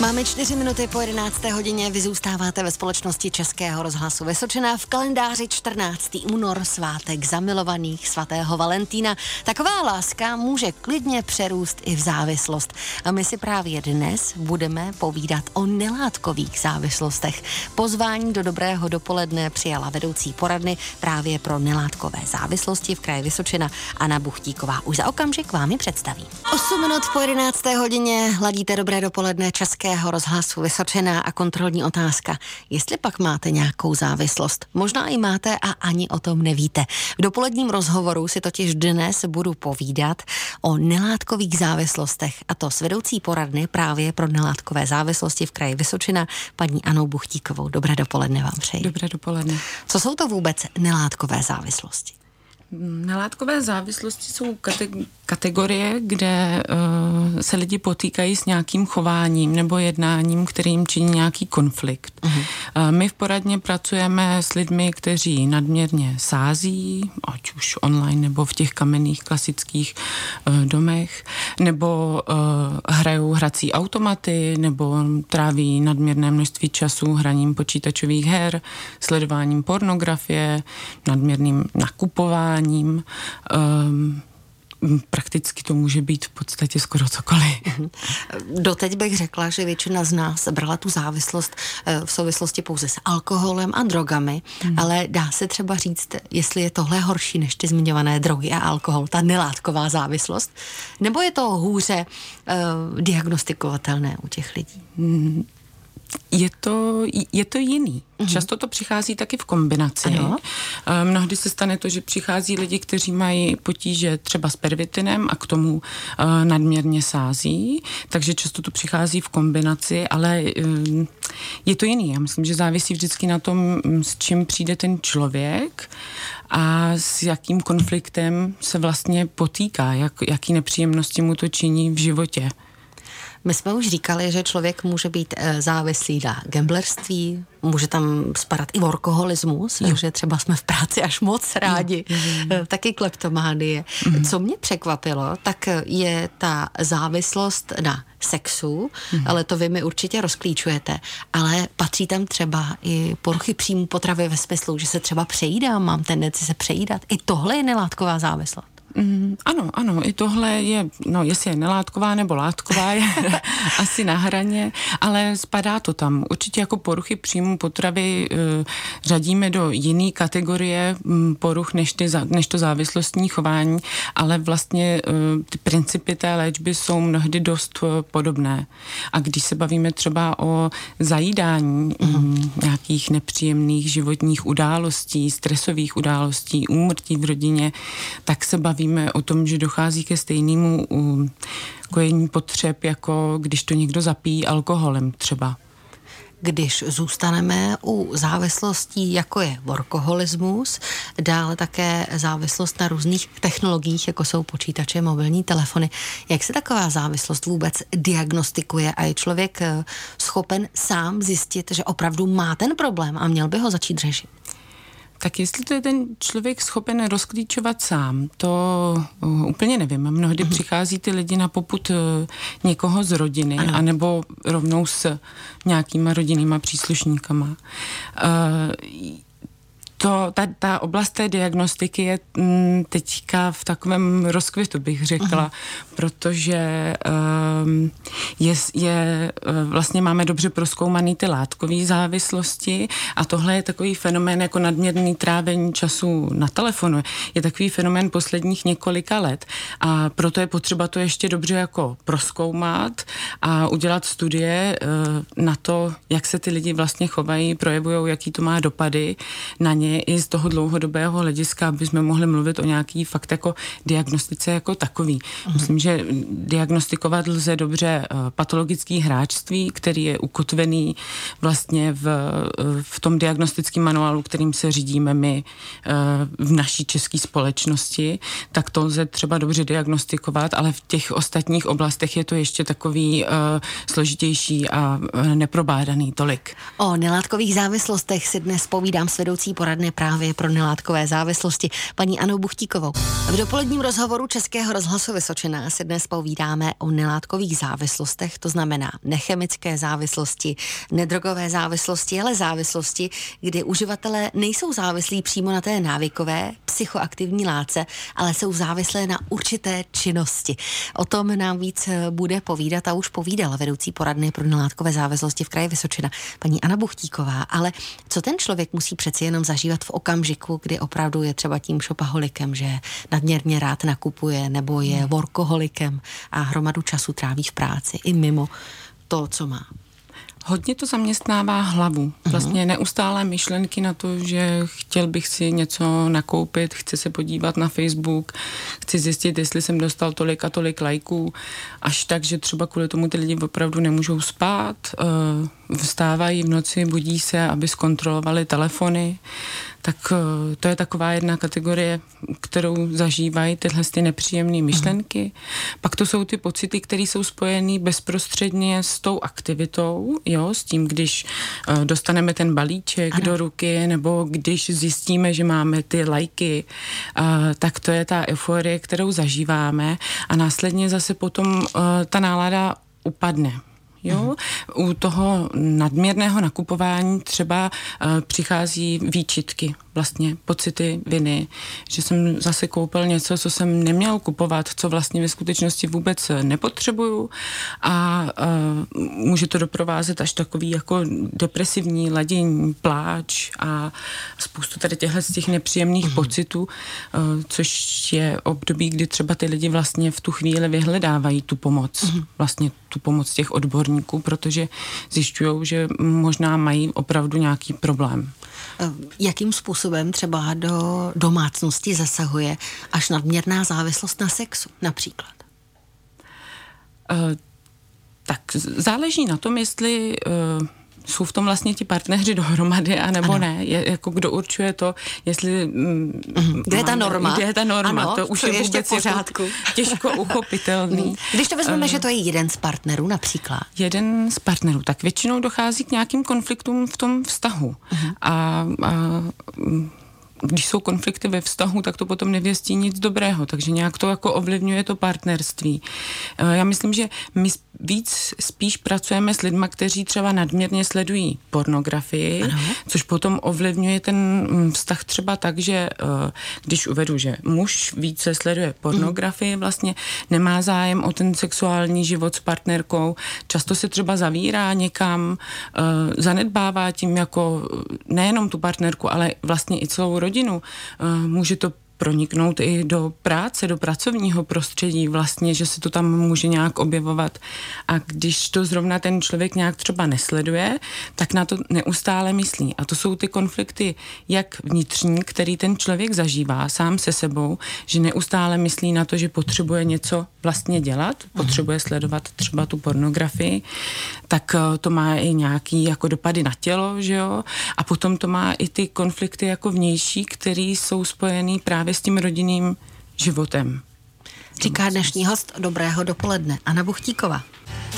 Máme čtyři minuty po 11. hodině, vy zůstáváte ve společnosti Českého rozhlasu Vysočená v kalendáři 14. únor, svátek zamilovaných svatého Valentína. Taková láska může klidně přerůst i v závislost. A my si právě dnes budeme povídat o nelátkových závislostech. Pozvání do dobrého dopoledne přijala vedoucí poradny právě pro nelátkové závislosti v kraji Vysočina Anna Buchtíková. Už za okamžik vám ji představí. 8 minut po 11. hodině hladíte dobré dopoledne České Českého rozhlasu Vysočená a kontrolní otázka. Jestli pak máte nějakou závislost, možná i máte a ani o tom nevíte. V dopoledním rozhovoru si totiž dnes budu povídat o nelátkových závislostech a to s vedoucí poradny právě pro nelátkové závislosti v kraji Vysočina, paní Anou Buchtíkovou. Dobré dopoledne vám přeji. Dobré dopoledne. Co jsou to vůbec nelátkové závislosti? Nelátkové závislosti jsou kategorie, kde uh, se lidi potýkají s nějakým chováním nebo jednáním, kterým činí nějaký konflikt. Uh-huh. Uh, my v poradně pracujeme s lidmi, kteří nadměrně sází, ať už online nebo v těch kamenných klasických uh, domech, nebo uh, hrajou hrací automaty, nebo tráví nadměrné množství času hraním počítačových her, sledováním pornografie, nadměrným nakupováním. Um, prakticky to může být v podstatě skoro cokoliv. Mhm. Doteď bych řekla, že většina z nás brala tu závislost eh, v souvislosti pouze s alkoholem a drogami, hmm. ale dá se třeba říct, jestli je tohle horší než ty zmiňované drogy a alkohol, ta nelátková závislost, nebo je to hůře uh, diagnostikovatelné u těch lidí? Hmm je to, je to jiný. Mm-hmm. Často to přichází taky v kombinaci. Ano. Eh, mnohdy se stane to, že přichází lidi, kteří mají potíže třeba s pervitinem a k tomu uh, nadměrně sází, takže často to přichází v kombinaci, ale uh, je to jiný. Já myslím, že závisí vždycky na tom, s čím přijde ten člověk a s jakým konfliktem se vlastně potýká, jak, jaký nepříjemnosti mu to činí v životě. My jsme už říkali, že člověk může být eh, závislý na gamblerství, může tam spadat i workoholismus, jo. že třeba jsme v práci až moc rádi, jo. Jo. taky kleptománie. Mm. Co mě překvapilo, tak je ta závislost na sexu, mm. ale to vy mi určitě rozklíčujete, ale patří tam třeba i poruchy příjmu potravy ve smyslu, že se třeba přejídám, mám tendenci se přejídat. I tohle je nelátková závislost. Mm, ano, ano, i tohle je, no jestli je nelátková nebo látková, je asi na hraně, ale spadá to tam. Určitě jako poruchy příjmu potravy e, řadíme do jiné kategorie m, poruch než, ty, než to závislostní chování, ale vlastně e, ty principy té léčby jsou mnohdy dost e, podobné. A když se bavíme třeba o zajídání mm, nějakých nepříjemných životních událostí, stresových událostí, úmrtí v rodině, tak se baví bavíme o tom, že dochází ke stejnému kojení potřeb, jako když to někdo zapíjí alkoholem třeba. Když zůstaneme u závislostí, jako je workoholismus, dále také závislost na různých technologiích, jako jsou počítače, mobilní telefony, jak se taková závislost vůbec diagnostikuje a je člověk eh, schopen sám zjistit, že opravdu má ten problém a měl by ho začít řešit? Tak jestli to je ten člověk schopen rozklíčovat sám, to uh, úplně nevím. Mnohdy mm-hmm. přichází ty lidi na poput uh, někoho z rodiny, ano. anebo rovnou s nějakýma rodinnýma příslušníkama. Uh, to, ta, ta oblast té diagnostiky je m, teďka v takovém rozkvětu, bych řekla, uh-huh. protože um, je, je, e, vlastně máme dobře proskoumaný ty látkové závislosti a tohle je takový fenomén jako nadměrný trávení času na telefonu. Je takový fenomén posledních několika let a proto je potřeba to ještě dobře jako proskoumat a udělat studie uh, na to, jak se ty lidi vlastně chovají, projevují, jaký to má dopady na ně i z toho dlouhodobého hlediska, aby jsme mohli mluvit o nějaký fakt jako diagnostice jako takový. Uh-huh. Myslím, že diagnostikovat lze dobře eh, patologický hráčství, který je ukotvený vlastně v, eh, v tom diagnostickém manuálu, kterým se řídíme my eh, v naší české společnosti, tak to lze třeba dobře diagnostikovat, ale v těch ostatních oblastech je to ještě takový uh, složitější a neprobádaný tolik. O nelátkových závislostech si dnes povídám s vedoucí poradny poradny právě pro nelátkové závislosti, paní Anou Buchtíkovou. V dopoledním rozhovoru Českého rozhlasu Vysočená si dnes povídáme o nelátkových závislostech, to znamená nechemické závislosti, nedrogové závislosti, ale závislosti, kdy uživatelé nejsou závislí přímo na té návykové psychoaktivní látce, ale jsou závislé na určité činnosti. O tom nám víc bude povídat a už povídala vedoucí poradny pro nelátkové závislosti v kraji Vysočina, paní Anna Buchtíková. Ale co ten člověk musí přeci jenom zažívat v okamžiku, kdy opravdu je třeba tím šopaholikem, že nadměrně rád nakupuje nebo je hmm. workoholikem a hromadu času tráví v práci i mimo to, co má. Hodně to zaměstnává hlavu. Mhm. Vlastně neustále myšlenky na to, že chtěl bych si něco nakoupit, chci se podívat na Facebook, chci zjistit, jestli jsem dostal tolik a tolik lajků, až tak, že třeba kvůli tomu ty lidi opravdu nemůžou spát, eh, vstávají v noci, budí se, aby zkontrolovali telefony tak eh, to je taková jedna kategorie, kterou zažívají tyhle ty nepříjemné myšlenky. Mm. Pak to jsou ty pocity, které jsou spojené bezprostředně s tou aktivitou, jo, s tím, když uh, dostaneme ten balíček ano. do ruky, nebo když zjistíme, že máme ty lajky, uh, tak to je ta euforie, kterou zažíváme a následně zase potom ta nálada upadne. Jo? U toho nadměrného nakupování třeba uh, přichází výčitky vlastně pocity viny, že jsem zase koupil něco, co jsem neměl kupovat, co vlastně ve skutečnosti vůbec nepotřebuju a uh, může to doprovázet až takový jako depresivní ladění, pláč a spoustu tady těchto z těch nepříjemných mm. pocitů, uh, což je období, kdy třeba ty lidi vlastně v tu chvíli vyhledávají tu pomoc, mm. vlastně tu pomoc těch odborníků, protože zjišťují, že možná mají opravdu nějaký problém. Eh, jakým způsobem třeba do domácnosti zasahuje až nadměrná závislost na sexu například? Uh, tak záleží na tom, jestli uh, jsou v tom vlastně ti partneři dohromady, anebo ano. ne. Je, jako kdo určuje to, jestli... Mm, kde je ta norma? Kde je ta norma, ano, to už je ještě vůbec pořádku. Jako těžko uchopitelný. Když to vezmeme, uh, že to je jeden z partnerů například. Jeden z partnerů, tak většinou dochází k nějakým konfliktům v tom vztahu. Uh-huh. A, a když jsou konflikty ve vztahu, tak to potom nevěstí nic dobrého, takže nějak to jako ovlivňuje to partnerství. Eh, já myslím, že my víc spíš pracujeme s lidmi, kteří třeba nadměrně sledují pornografii, ano. což potom ovlivňuje ten mm, vztah třeba tak, že eh, když uvedu, že muž více sleduje pornografii, vlastně nemá zájem o ten sexuální život s partnerkou, často se třeba zavírá někam, eh, zanedbává tím jako nejenom tu partnerku, ale vlastně i celou rodinu, rodinu. Eh, může to proniknout i do práce, do pracovního prostředí vlastně, že se to tam může nějak objevovat. A když to zrovna ten člověk nějak třeba nesleduje, tak na to neustále myslí. A to jsou ty konflikty jak vnitřní, který ten člověk zažívá sám se sebou, že neustále myslí na to, že potřebuje něco vlastně dělat, potřebuje sledovat třeba tu pornografii, tak eh, to má i nějaký jako dopady na tělo, že jo? A potom to má i ty konflikty jako vnější, které jsou spojený právě právě s tím rodinným životem. Říká dnešní host Dobrého dopoledne, Anna Buchtíková.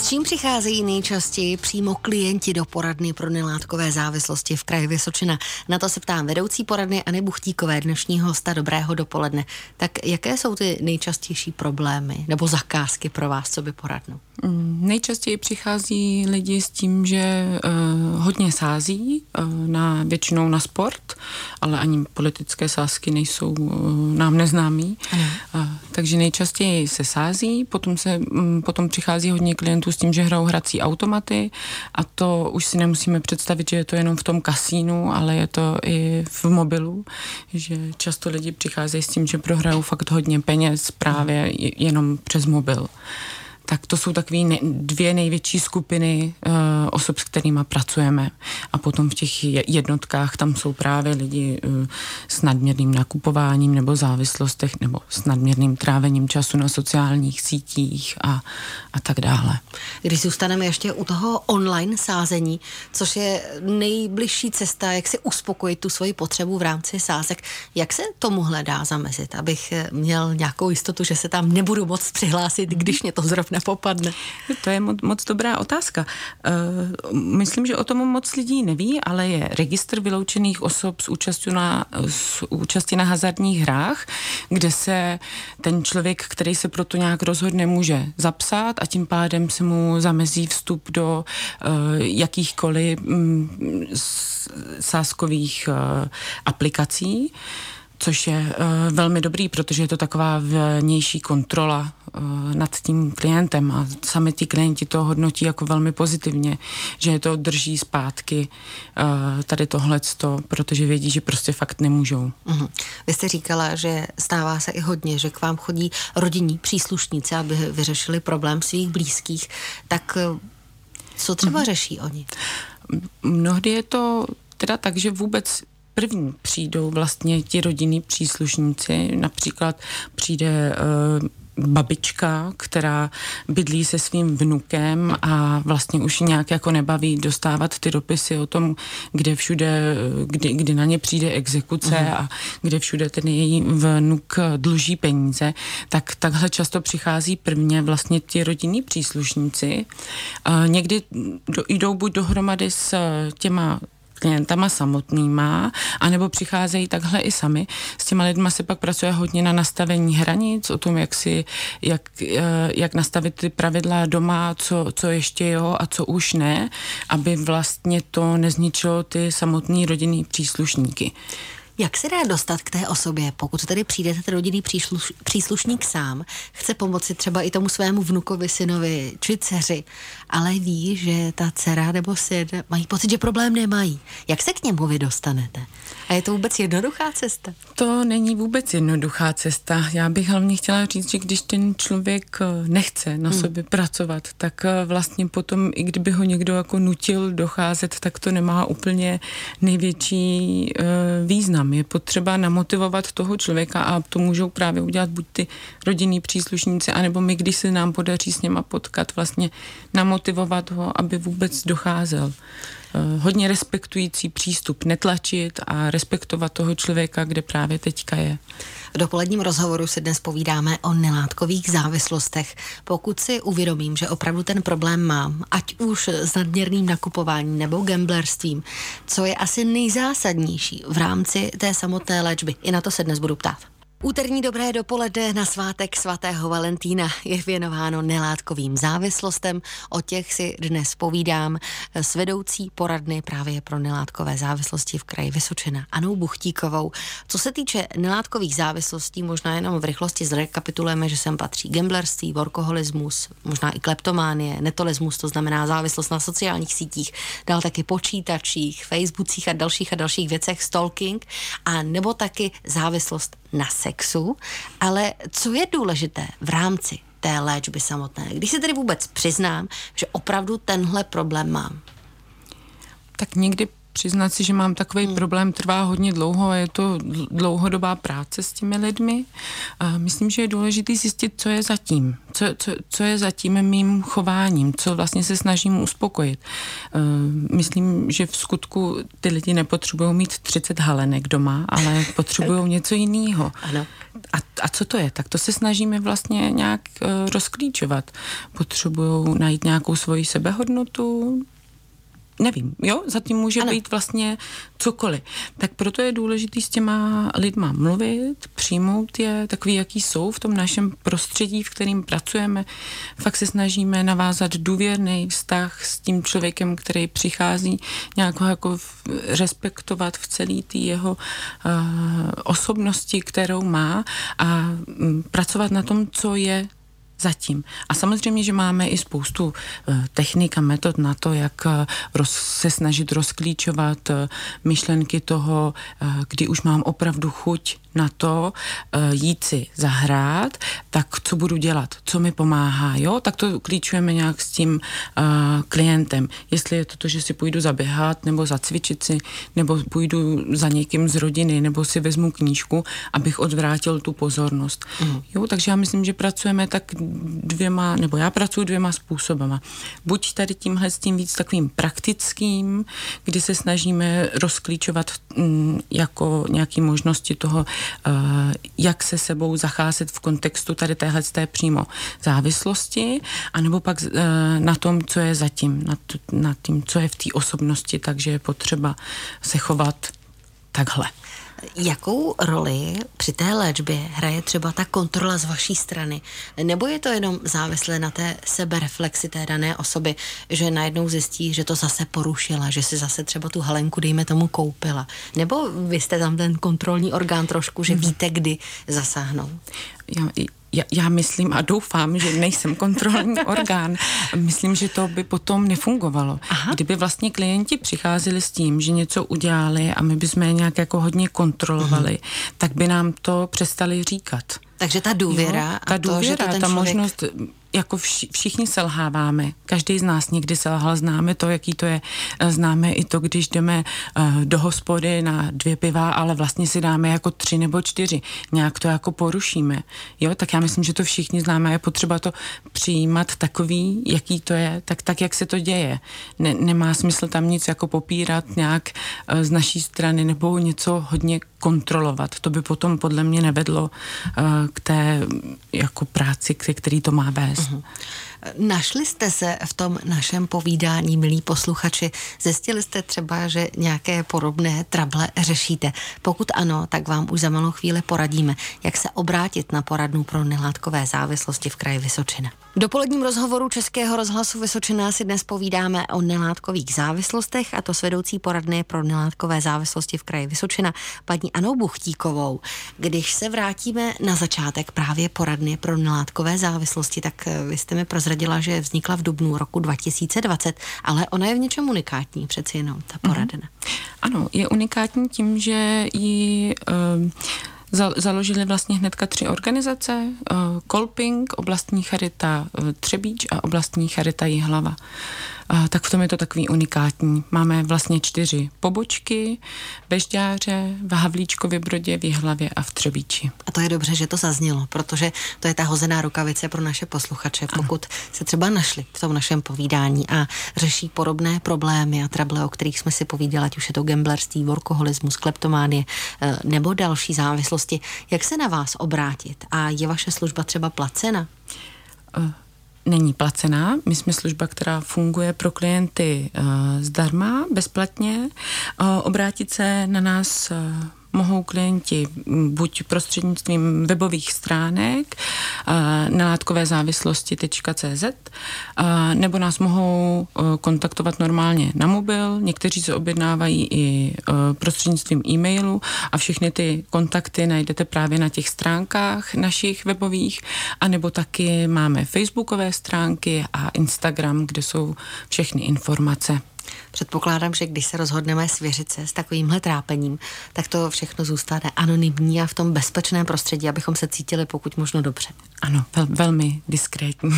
S čím přicházejí nejčastěji přímo klienti do poradny pro nelátkové závislosti v kraji Vysočina? Na to se ptám vedoucí poradny Anny Buchtíkové, dnešního hosta Dobrého dopoledne. Tak jaké jsou ty nejčastější problémy nebo zakázky pro vás, co by poradnu? Mm, nejčastěji přichází lidi s tím, že uh, hodně sází, uh, na, většinou na sport, ale ani politické sázky nejsou uh, nám neznámý. Uh, takže nejčastěji se sází, potom, se, um, potom přichází hodně klientů s tím, že hrajou hrací automaty a to už si nemusíme představit, že je to jenom v tom kasínu, ale je to i v mobilu, že často lidi přicházejí s tím, že prohrajou fakt hodně peněz právě jenom přes mobil tak to jsou takové ne, dvě největší skupiny uh, osob, s kterými pracujeme. A potom v těch jednotkách tam jsou právě lidi uh, s nadměrným nakupováním nebo závislostech nebo s nadměrným trávením času na sociálních sítích a, a tak dále. Když zůstaneme ještě u toho online sázení, což je nejbližší cesta, jak si uspokojit tu svoji potřebu v rámci sázek, jak se tomu hledá zamezit, abych měl nějakou jistotu, že se tam nebudu moc přihlásit, když mě to zrovna nepopadne? To je moc, moc dobrá otázka. Uh, myslím, že o tom moc lidí neví, ale je registr vyloučených osob s účastí na, s účastí na hazardních hrách, kde se ten člověk, který se proto nějak rozhodne, může zapsat a tím pádem se mu zamezí vstup do uh, jakýchkoliv um, sáskových uh, aplikací což je uh, velmi dobrý, protože je to taková vnější kontrola uh, nad tím klientem a sami ti klienti to hodnotí jako velmi pozitivně, že je to drží zpátky uh, tady tohleto, protože vědí, že prostě fakt nemůžou. Uh-huh. Vy jste říkala, že stává se i hodně, že k vám chodí rodinní příslušníci, aby vyřešili problém svých blízkých, tak co třeba uh-huh. řeší oni? Mnohdy je to teda tak, že vůbec první přijdou vlastně ti rodinní příslušníci, například přijde uh, babička, která bydlí se svým vnukem a vlastně už nějak jako nebaví dostávat ty dopisy o tom, kde všude, kdy, kdy na ně přijde exekuce uh-huh. a kde všude ten její vnuk dluží peníze, tak takhle často přichází prvně vlastně ti rodinní příslušníci. Uh, někdy do, jdou buď dohromady s těma klientama samotnýma, anebo přicházejí takhle i sami. S těma lidma se pak pracuje hodně na nastavení hranic, o tom, jak si, jak, eh, jak nastavit ty pravidla doma, co, co ještě jo a co už ne, aby vlastně to nezničilo ty samotné rodinný příslušníky. Jak se dá dostat k té osobě, pokud tedy přijde ten rodinný přísluš, příslušník sám, chce pomoci třeba i tomu svému vnukovi, synovi či dceři, ale ví, že ta dcera nebo syn mají pocit, že problém nemají. Jak se k němu vy dostanete? A je to vůbec jednoduchá cesta? To není vůbec jednoduchá cesta. Já bych hlavně chtěla říct, že když ten člověk eh, nechce na hmm. sobě pracovat, tak eh, vlastně potom, i kdyby ho někdo jako nutil docházet, tak to nemá úplně největší uh, význam. Je potřeba namotivovat toho člověka a to můžou právě udělat buď ty rodinní příslušníci, anebo my, když se nám podaří s něma potkat, vlastně namotivovat ho, aby vůbec docházel. Eh, hodně respektující přístup, netlačit a respektovat toho člověka, kde právě teďka je. V dopoledním rozhovoru si dnes povídáme o nelátkových závislostech. Pokud si uvědomím, že opravdu ten problém mám, ať už s nadměrným nakupováním nebo gamblerstvím, co je asi nejzásadnější v rámci té samotné léčby, i na to se dnes budu ptát. Úterní dobré dopoledne na svátek svatého Valentína je věnováno nelátkovým závislostem. O těch si dnes povídám s vedoucí poradny právě pro nelátkové závislosti v kraji Vysočina Anou Buchtíkovou. Co se týče nelátkových závislostí, možná jenom v rychlosti zrekapitulujeme, že sem patří gamblerství, workoholismus, možná i kleptománie, netolismus, to znamená závislost na sociálních sítích, dál taky počítačích, facebookích a dalších a dalších věcech, stalking, a nebo taky závislost na sexu, ale co je důležité v rámci té léčby samotné? Když se tedy vůbec přiznám, že opravdu tenhle problém mám. Tak někdy přiznat si, že mám takový hmm. problém, trvá hodně dlouho a je to dlouhodobá práce s těmi lidmi. A myslím, že je důležité zjistit, co je zatím, co, co, co je zatím mým chováním, co vlastně se snažím uspokojit. Uh, myslím, že v skutku ty lidi nepotřebují mít 30 halenek doma, ale potřebují něco jiného. Ano. A, a co to je? Tak to se snažíme vlastně nějak uh, rozklíčovat. Potřebují najít nějakou svoji sebehodnotu, nevím, jo, zatím může ano. být vlastně cokoliv. Tak proto je důležité s těma lidma mluvit, přijmout je takový, jaký jsou v tom našem prostředí, v kterým pracujeme. Fakt se snažíme navázat důvěrný vztah s tím člověkem, který přichází, nějak ho jako respektovat v celý té jeho uh, osobnosti, kterou má a um, pracovat na tom, co je zatím. A samozřejmě, že máme i spoustu uh, technik a metod na to, jak uh, roz, se snažit rozklíčovat uh, myšlenky toho, kdy už mám opravdu chuť na to uh, jít si zahrát, tak co budu dělat, co mi pomáhá, jo, tak to klíčujeme nějak s tím uh, klientem. Jestli je to to, že si půjdu zaběhat, nebo zacvičit si, nebo půjdu za někým z rodiny, nebo si vezmu knížku, abych odvrátil tu pozornost. Mm. Jo, takže já myslím, že pracujeme tak dvěma, nebo já pracuji dvěma způsobama. Buď tady tímhle s tím víc takovým praktickým, kdy se snažíme rozklíčovat m, mm, jako nějaké možnosti toho, jak se sebou zacházet v kontextu tady téhle té přímo závislosti, anebo pak na tom, co je zatím, nad tím, co je v té osobnosti, takže je potřeba se chovat takhle. Jakou roli při té léčbě hraje třeba ta kontrola z vaší strany? Nebo je to jenom závislé na té sebereflexi té dané osoby, že najednou zjistí, že to zase porušila, že si zase třeba tu halenku, dejme tomu, koupila? Nebo vy jste tam ten kontrolní orgán trošku, že mhm. víte, kdy zasáhnout? Já, já, já myslím a doufám, že nejsem kontrolní orgán. Myslím, že to by potom nefungovalo. Aha. Kdyby vlastně klienti přicházeli s tím, že něco udělali a my bychom je nějak jako hodně kontrolovali, mhm. tak by nám to přestali říkat. Takže ta důvěra jo, ta a důvěra, to, že to ten ta člověk... možnost jako vši, všichni selháváme. Každý z nás někdy selhal, známe to, jaký to je. Eh, známe i to, když jdeme uh, do hospody na dvě piva, ale vlastně si dáme jako tři nebo čtyři. Nějak to jako porušíme. Jo, tak já myslím, že to všichni známe. Je potřeba to přijímat takový, jaký to je, tak, tak jak se to děje. Ne, nemá smysl tam nic jako popírat nějak uh, z naší strany nebo něco hodně kontrolovat. To by potom podle mě nevedlo uh, k té jako práci, který to má vést. Uh-huh. Našli jste se v tom našem povídání, milí posluchači? Zjistili jste třeba, že nějaké podobné trable řešíte? Pokud ano, tak vám už za malou chvíli poradíme, jak se obrátit na poradnu pro nelátkové závislosti v kraji Vysočina. V dopoledním rozhovoru Českého rozhlasu Vysočina si dnes povídáme o nelátkových závislostech a to s vedoucí poradny pro nelátkové závislosti v kraji Vysočina, paní Anou Buchtíkovou. Když se vrátíme na začátek právě poradny pro nelátkové závislosti, tak vy jste mi prozradili, prozradila, že vznikla v dubnu roku 2020, ale ona je v něčem unikátní, přeci jenom ta mhm. poradna. Mm-hmm. Ano, je unikátní tím, že ji uh, založili vlastně hnedka tři organizace, uh, Kolping, oblastní charita uh, Třebíč a oblastní charita Jihlava tak v tom je to takový unikátní. Máme vlastně čtyři pobočky, Bežďáře, v Havlíčkově Brodě, v Jihlavě a v Třebíči. A to je dobře, že to zaznělo, protože to je ta hozená rukavice pro naše posluchače. Pokud ano. se třeba našli v tom našem povídání a řeší podobné problémy a trable, o kterých jsme si povídali, ať už je to gamblerství, workoholismus, kleptománie eh, nebo další závislosti, jak se na vás obrátit? A je vaše služba třeba placena? Uh není placená. My jsme služba, která funguje pro klienty uh, zdarma, bezplatně. Uh, obrátit se na nás uh, mohou klienti buď prostřednictvím webových stránek nalátkové závislosti.cz nebo nás mohou kontaktovat normálně na mobil, někteří se objednávají i prostřednictvím e-mailu a všechny ty kontakty najdete právě na těch stránkách našich webových, anebo taky máme facebookové stránky a Instagram, kde jsou všechny informace. Předpokládám, že když se rozhodneme svěřit se s takovýmhle trápením, tak to všechno zůstane anonymní a v tom bezpečném prostředí, abychom se cítili pokud možno dobře. Ano, vel, velmi diskrétní.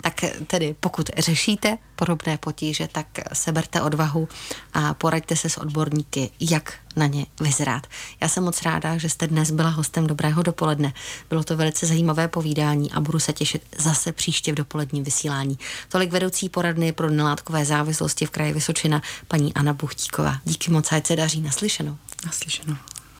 Tak tedy pokud řešíte podobné potíže, tak seberte odvahu a poraďte se s odborníky, jak na ně vyzrát. Já jsem moc ráda, že jste dnes byla hostem Dobrého dopoledne. Bylo to velice zajímavé povídání a budu se těšit zase příště v dopoledním vysílání. Tolik vedoucí poradny pro nelátkové závislosti v kraji Vysočina, paní Anna Buchtíková. Díky moc, ať se daří naslyšenou. Naslyšenou.